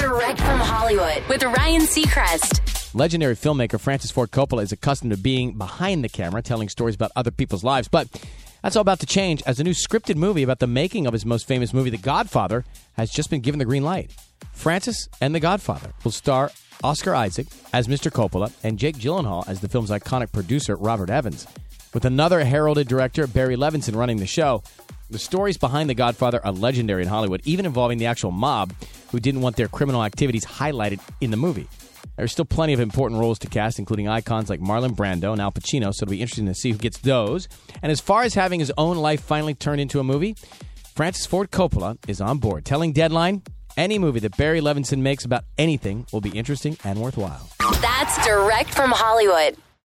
Direct from Hollywood with Ryan Seacrest. Legendary filmmaker Francis Ford Coppola is accustomed to being behind the camera, telling stories about other people's lives. But that's all about to change as a new scripted movie about the making of his most famous movie, The Godfather, has just been given the green light. Francis and The Godfather will star Oscar Isaac as Mr. Coppola and Jake Gyllenhaal as the film's iconic producer, Robert Evans. With another heralded director, Barry Levinson, running the show, the stories behind The Godfather are legendary in Hollywood, even involving the actual mob who didn't want their criminal activities highlighted in the movie. There's still plenty of important roles to cast, including icons like Marlon Brando and Al Pacino, so it'll be interesting to see who gets those. And as far as having his own life finally turned into a movie, Francis Ford Coppola is on board, telling Deadline any movie that Barry Levinson makes about anything will be interesting and worthwhile. That's direct from Hollywood.